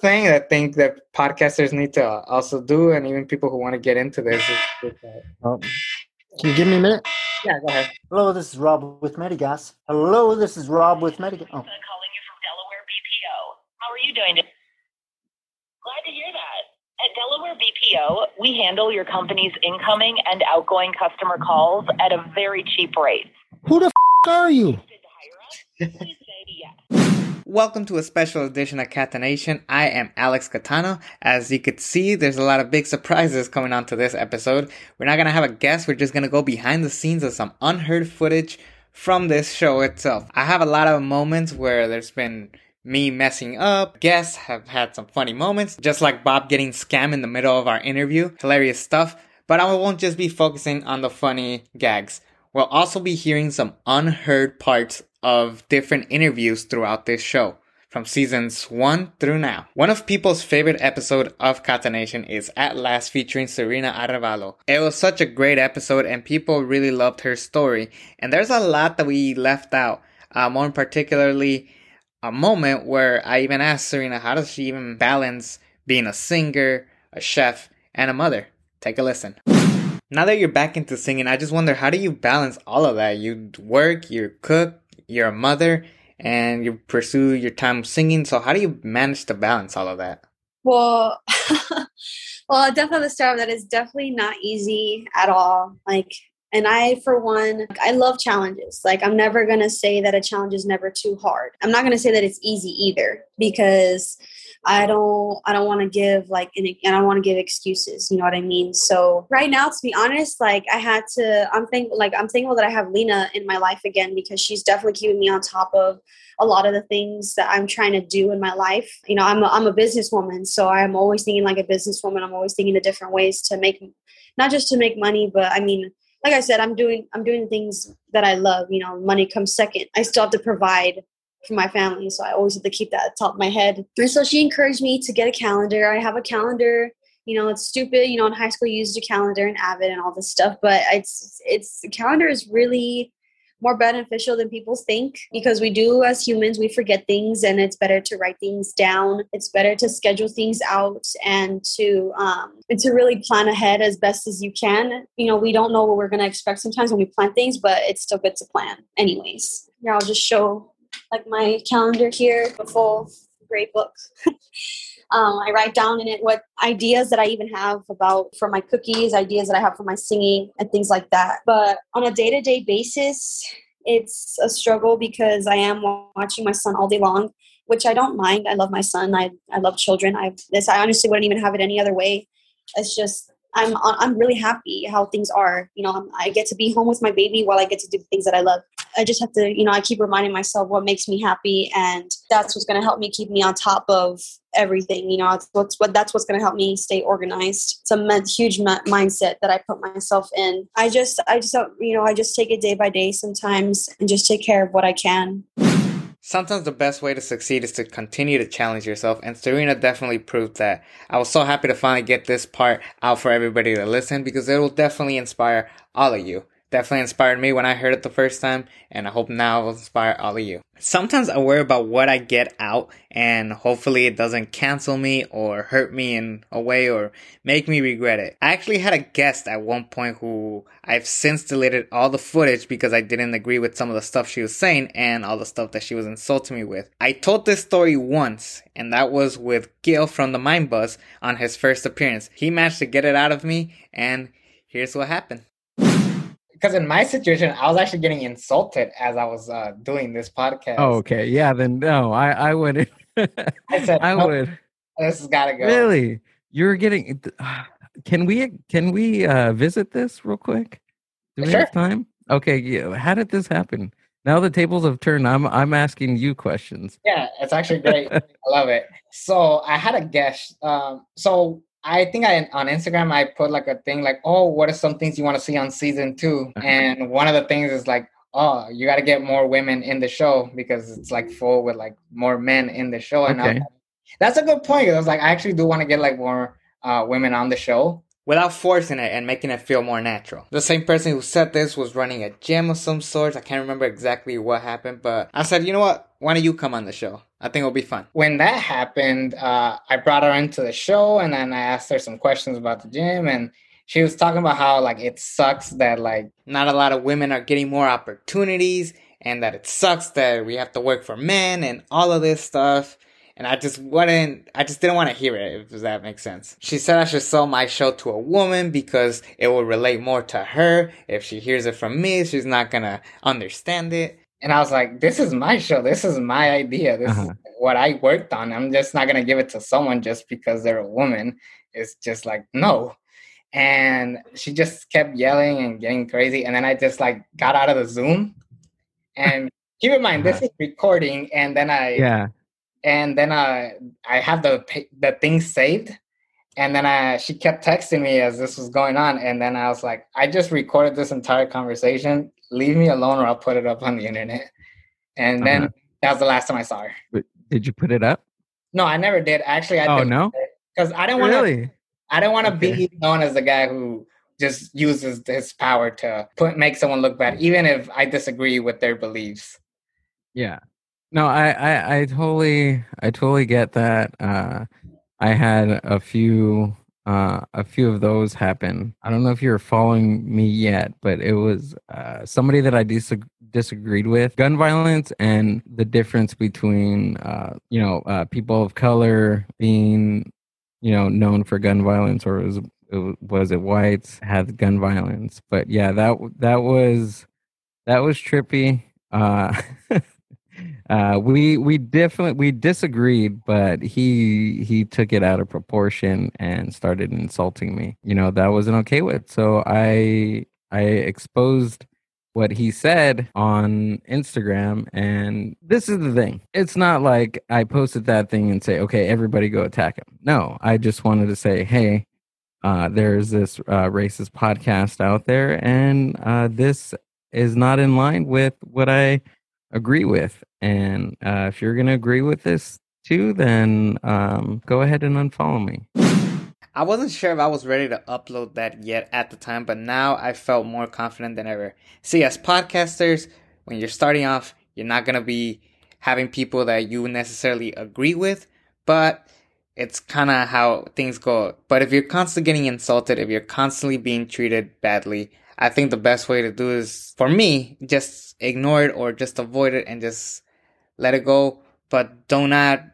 thing that I think that podcasters need to also do, and even people who want to get into this. Is, is Oh, can you give me a minute? yeah, go ahead. Hello, this is Rob with Medigas. Hello, this is Rob with Medigas. Oh, calling you from Delaware BPO. How are you doing? today? Glad to hear that. At Delaware BPO, we handle your company's incoming and outgoing customer calls at a very cheap rate. who the f- are you? Welcome to a special edition of Catanation. I am Alex Catano. As you could see, there's a lot of big surprises coming onto this episode. We're not gonna have a guest, we're just gonna go behind the scenes of some unheard footage from this show itself. I have a lot of moments where there's been me messing up. Guests have had some funny moments, just like Bob getting scammed in the middle of our interview. Hilarious stuff. But I won't just be focusing on the funny gags. We'll also be hearing some unheard parts of different interviews throughout this show. From seasons 1 through now. One of people's favorite episode of Catanation is At Last featuring Sarina Arevalo. It was such a great episode and people really loved her story. And there's a lot that we left out. Uh, more particularly, a moment where I even asked Sarina, how does she even balance being a singer, a chef, and a mother? Take a listen. Now that you're back into singing, I just wonder how do you balance all of that? You work, you cook, you're a mother, and you pursue your time singing. So how do you manage to balance all of that? Well, well, I'll definitely start that. Definitely not easy at all. Like, and I, for one, I love challenges. Like, I'm never gonna say that a challenge is never too hard. I'm not gonna say that it's easy either because I don't, I don't want to give like, an, I don't want to give excuses. You know what I mean? So right now, to be honest, like I had to, I'm thankful, like I'm thankful that I have Lena in my life again because she's definitely keeping me on top of a lot of the things that I'm trying to do in my life. You know, I'm a, I'm a businesswoman, so I'm always thinking like a businesswoman. I'm always thinking of different ways to make, not just to make money, but I mean, like I said, I'm doing I'm doing things that I love. You know, money comes second. I still have to provide for my family, so I always have to keep that at the top of my head. And so she encouraged me to get a calendar. I have a calendar. You know, it's stupid. You know, in high school, you used a calendar and Avid and all this stuff, but it's it's the calendar is really more beneficial than people think because we do as humans we forget things and it's better to write things down it's better to schedule things out and to um, and to really plan ahead as best as you can you know we don't know what we're going to expect sometimes when we plan things but it's still good to plan anyways yeah i'll just show like my calendar here the full great book um, I write down in it what ideas that I even have about for my cookies, ideas that I have for my singing, and things like that. But on a day to day basis, it's a struggle because I am watching my son all day long, which I don't mind. I love my son. I I love children. I this I honestly wouldn't even have it any other way. It's just I'm I'm really happy how things are. You know, I'm, I get to be home with my baby while I get to do things that I love. I just have to, you know, I keep reminding myself what makes me happy, and that's what's going to help me keep me on top of everything. You know, it's what's what that's what's going to help me stay organized. It's a huge mindset that I put myself in. I just, I just, don't, you know, I just take it day by day sometimes, and just take care of what I can. Sometimes the best way to succeed is to continue to challenge yourself, and Sarina definitely proved that. I was so happy to finally get this part out for everybody to listen because it will definitely inspire all of you. Definitely inspired me when I heard it the first time, and I hope now it will inspire all of you. Sometimes I worry about what I get out, and hopefully it doesn't cancel me or hurt me in a way or make me regret it. I actually had a guest at one point who I've since deleted all the footage because I didn't agree with some of the stuff she was saying and all the stuff that she was insulting me with. I told this story once, and that was with Gil from the Mindbuzz on his first appearance. He managed to get it out of me, and here's what happened because in my situation, I was actually getting insulted as I was uh, doing this podcast. Oh, okay. Yeah, then no, I I wouldn't. I said, I "Nope, would. This has got to go. Really? You're getting Can we can we uh visit this real quick? Do we Sure. have time? Okay, yeah. How did this happen? Now the tables have turned. I'm I'm asking you questions. Yeah, it's actually great. I love it. So I had a guest. Um, so I think I on Instagram I put like a thing like, oh, what are some things you want to see on season two? Uh-huh. And one of the things is like, oh, you got to get more women in the show because it's like full with like more men in the show. And Okay. like, that's a good point. I was like, I actually do want to get like more uh, women on the show. Without forcing it and making it feel more natural. The same person who said this was running a gym of some sort. I can't remember exactly what happened, but I said, you know what? Why don't you come on the show? I think it'll be fun. when that happened, uh, I brought her into the show and then I asked her some questions about the gym and she was talking about how like it sucks that like Not a lot of women are getting more opportunities, and that it sucks that we have to work for men and all of this stuff. And I just wouldn't, I just didn't want to hear it, if that makes sense. She said I should sell my show to a woman because it will relate more to her. If she hears it from me, she's not gonna understand it. And I was like, this is my show. This is my idea. This is Uh-huh. what I worked on. I'm just not gonna give it to someone just because they're a woman. It's just like no. And she just kept yelling and getting crazy. And then I just like got out of the Zoom. And keep in mind, this is recording. And then I Yeah. and then I, I have the the thing saved, and then I, she kept texting me as this was going on, and then I was like, I just recorded this entire conversation. Leave me alone, or I'll put it up on the internet. And then Uh-huh. that was the last time I saw her. Did you put it up? No, I never did. Actually, I Oh didn't no. because I didn't want to. Really? I didn't want to Okay. be known as the guy who just uses his power to put make someone look bad, even if I disagree with their beliefs. Yeah. No, I, I, I totally, I totally get that. Uh, I had a few, uh, a few of those happen. I don't know if you're following me yet, but it was uh, somebody that I disag- disagreed with gun violence and the difference between, uh, you know, uh, people of color being, you know, known for gun violence, or was it, was it whites had gun violence? But yeah, that that was that was trippy. Uh, we we definitely we disagreed, but he he took it out of proportion and started insulting me. You know that wasn't okay with. So I I exposed what he said on Instagram, and this is the thing. It's not like I posted that thing and say, okay, everybody go attack him. No, I just wanted to say, hey. Uh, there's this uh, racist podcast out there, and uh, this is not in line with what I agree with. And uh, if you're going to agree with this too, then um, go ahead and unfollow me. I wasn't sure if I was ready to upload that yet at the time, but now I felt more confident than ever. See, as podcasters, when you're starting off, you're not going to be having people that you necessarily agree with, but it's kind of how things go. But if you're constantly getting insulted, if you're constantly being treated badly, I think the best way to do is, for me, just ignore it or just avoid it and just let it go. But do not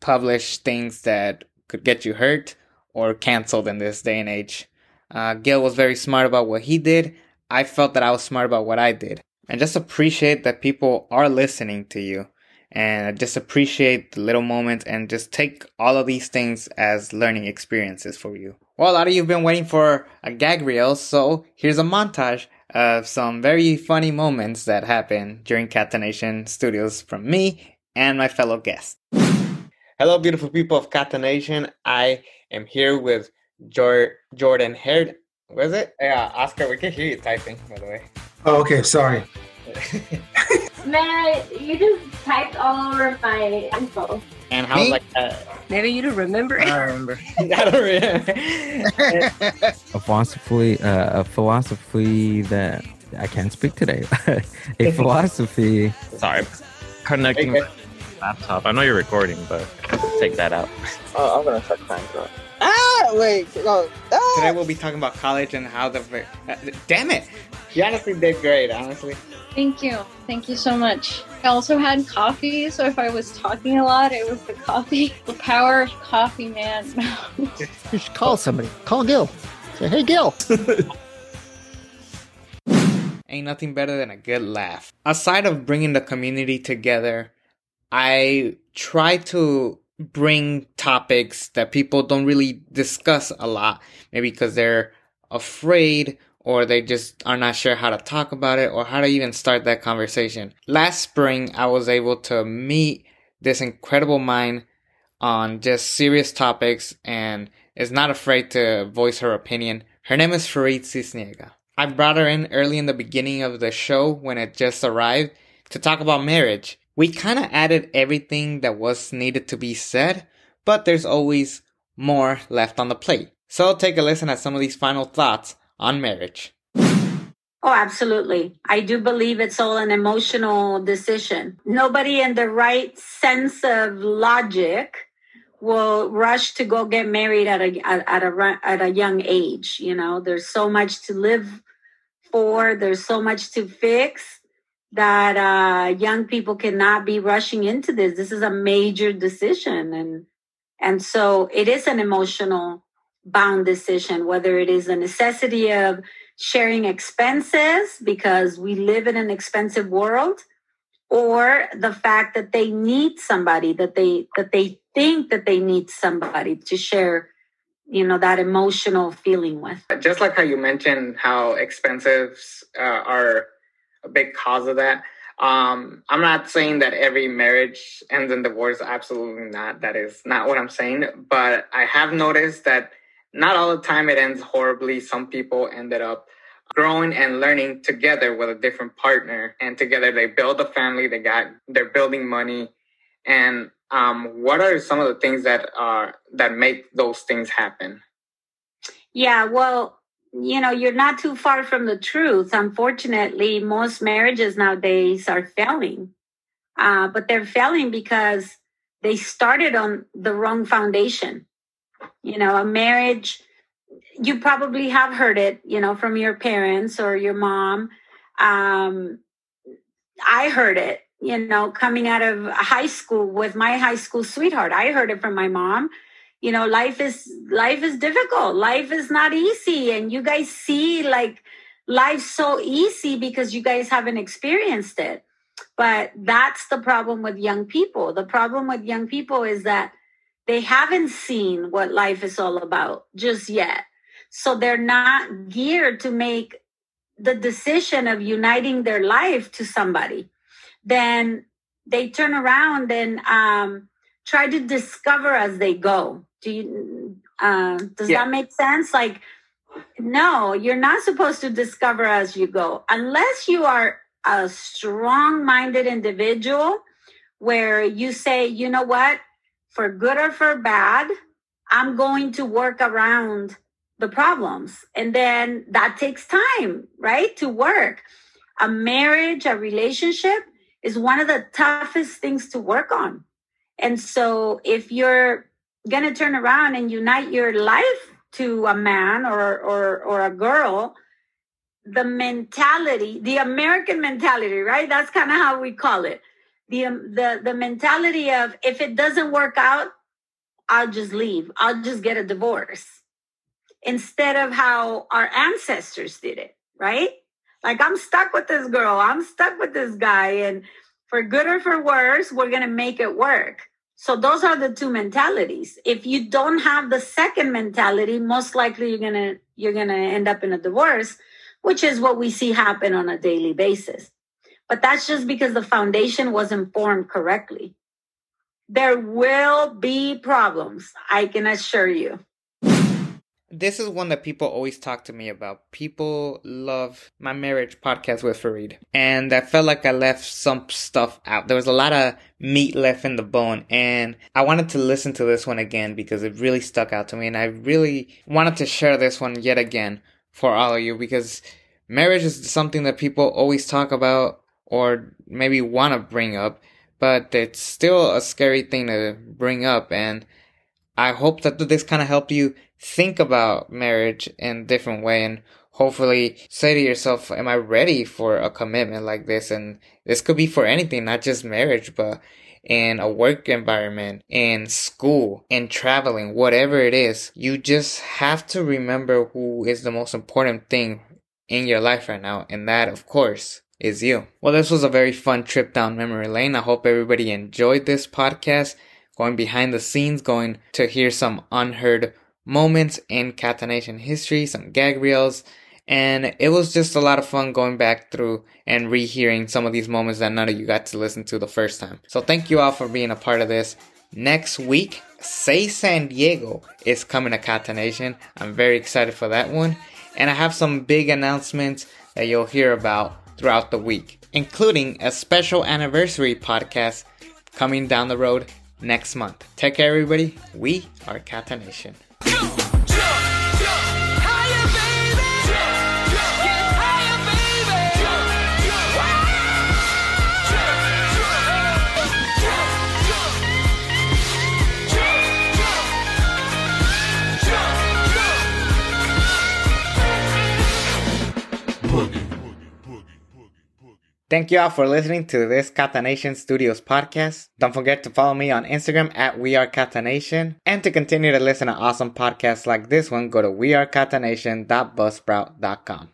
publish things that could get you hurt or canceled in this day and age. Uh, Gil was very smart about what he did. I felt that I was smart about what I did. And just appreciate that people are listening to you. And just appreciate the little moments and just take all of these things as learning experiences for you. Well, a lot of you have been waiting for a gag reel, so here's a montage of some very funny moments that happened during Catanation Studios from me and my fellow guests. Hello, beautiful people of Catanation. I am here with Jor- Jordan Herd. Was it? Yeah, Oscar, we can hear you typing, by the way. Oh, okay. Sorry. Man, you just typed all over my info. and how's Me? like that? Maybe you don't remember I don't remember. I don't remember. A philosophy, uh, a philosophy that I can't speak today. a philosophy. Sorry, connecting Okay. my laptop. I know you're recording, but take that out. Oh, I'm gonna check time bro. Ah, wait, no. Ah! Today we'll be talking about college and how the. ver- Uh, damn it! You honestly did great, honestly. Thank you. Thank you so much. I also had coffee, so if I was talking a lot, it was the coffee. The power of coffee, man. You should call somebody. Call Gil. Say, hey, Gil. Ain't nothing better than a good laugh. Aside of bringing the community together, I try to bring topics that people don't really discuss a lot. Maybe because they're afraid or they just are not sure how to talk about it or how to even start that conversation. Last spring, I was able to meet this incredible mind on just serious topics and is not afraid to voice her opinion. Her name is Faride Sisniega. I brought her in early in the beginning of the show when it just arrived to talk about marriage. We kind of added everything that was needed to be said, but there's always more left on the plate. So take a listen at some of these final thoughts on marriage. Oh, absolutely. I do believe it's all an emotional decision. Nobody in the right sense of logic will rush to go get married at a at, a at a young age. You know, there's so much to live for. There's so much to fix that uh, young people cannot be rushing into this. This is a major decision, and and so it is an emotional bound decision. Whether it is a necessity of sharing expenses because we live in an expensive world or the fact that they need somebody that they that they think that they need somebody to share you know that emotional feeling with just like how you mentioned how expenses uh, are a big cause of that um, i'm not saying that every marriage ends in divorce absolutely not that is not what i'm saying but i have noticed that not all the time it ends horribly. Some people ended up growing and learning together with a different partner and together they build a family they got they're building money. And um, what are some of the things that are that make those things happen? Yeah well you know you're not too far from the truth. Unfortunately most marriages nowadays are failing. Uh, but they're failing because they started on the wrong foundation you know, a marriage, you probably have heard it, you know, from your parents or your mom. Um, I heard it, you know, coming out of high school with my high school sweetheart. I heard it from my mom. You know, life is life is difficult. Life is not easy, and you guys see like life so easy because you guys haven't experienced it. But that's the problem with young people. The problem with young people is that they haven't seen what life is all about just yet. So they're not geared to make the decision of uniting their life to somebody. Then they turn around and um, try to discover as they go. Do you, uh, does yeah. that make sense? Like, no, you're not supposed to discover as you go unless you are a strong minded individual where you say, you know what, for good or for bad, I'm going to work around the problems. And then that takes time, right? To work. A marriage, a relationship is one of the toughest things to work on. And so if you're going to turn around and unite your life to a man or, or, or a girl, the mentality, the American mentality, right? That's kind of how we call it the the the mentality of if it doesn't work out i'll just leave. I'll just get a divorce. Instead of how our ancestors did it right? Like i'm stuck with this girl. I'm stuck with this guy. And for good or for worse we're going to make it work. So those are the two mentalities. If you don't have the second mentality most likely you're going to you're going to end up in a divorce which is what we see happen on a daily basis but that's just because the foundation wasn't formed correctly. There will be problems, I can assure you. This is one that people always talk to me about. People love my marriage podcast with Faride. And I felt like I left some stuff out. There was a lot of meat left in the bone. And I wanted to listen to this one again because it really stuck out to me. And I really wanted to share this one yet again for all of you because marriage is something that people always talk about or maybe want to bring up, but it's still a scary thing to bring up. And I hope that this kind of helped you think about marriage in a different way and hopefully say to yourself, am I ready for a commitment like this? And this could be for anything, not just marriage, but in a work environment, in school, in traveling, whatever it is. You just have to remember who is the most important thing in your life right now. And that, of course, is you. Well, this was a very fun trip down memory lane. I hope everybody enjoyed this podcast, going behind the scenes, going to hear some unheard moments in Catanation history, some gag reels, and it was just a lot of fun going back through and rehearing some of these moments that none of you got to listen to the first time. So thank you all for being a part of this. Next week, Say San Diego is coming to Catanation. I'm very excited for that one. And I have some big announcements that you'll hear about throughout the week, including a special anniversary podcast coming down the road next month. Take care, everybody. We are Catanation. Thank you all for listening to this Catanation Studios podcast. Don't forget to follow me on Instagram at We Are. And to continue to listen to awesome podcasts like this one, go to wearecatanation.buzzsprout.com.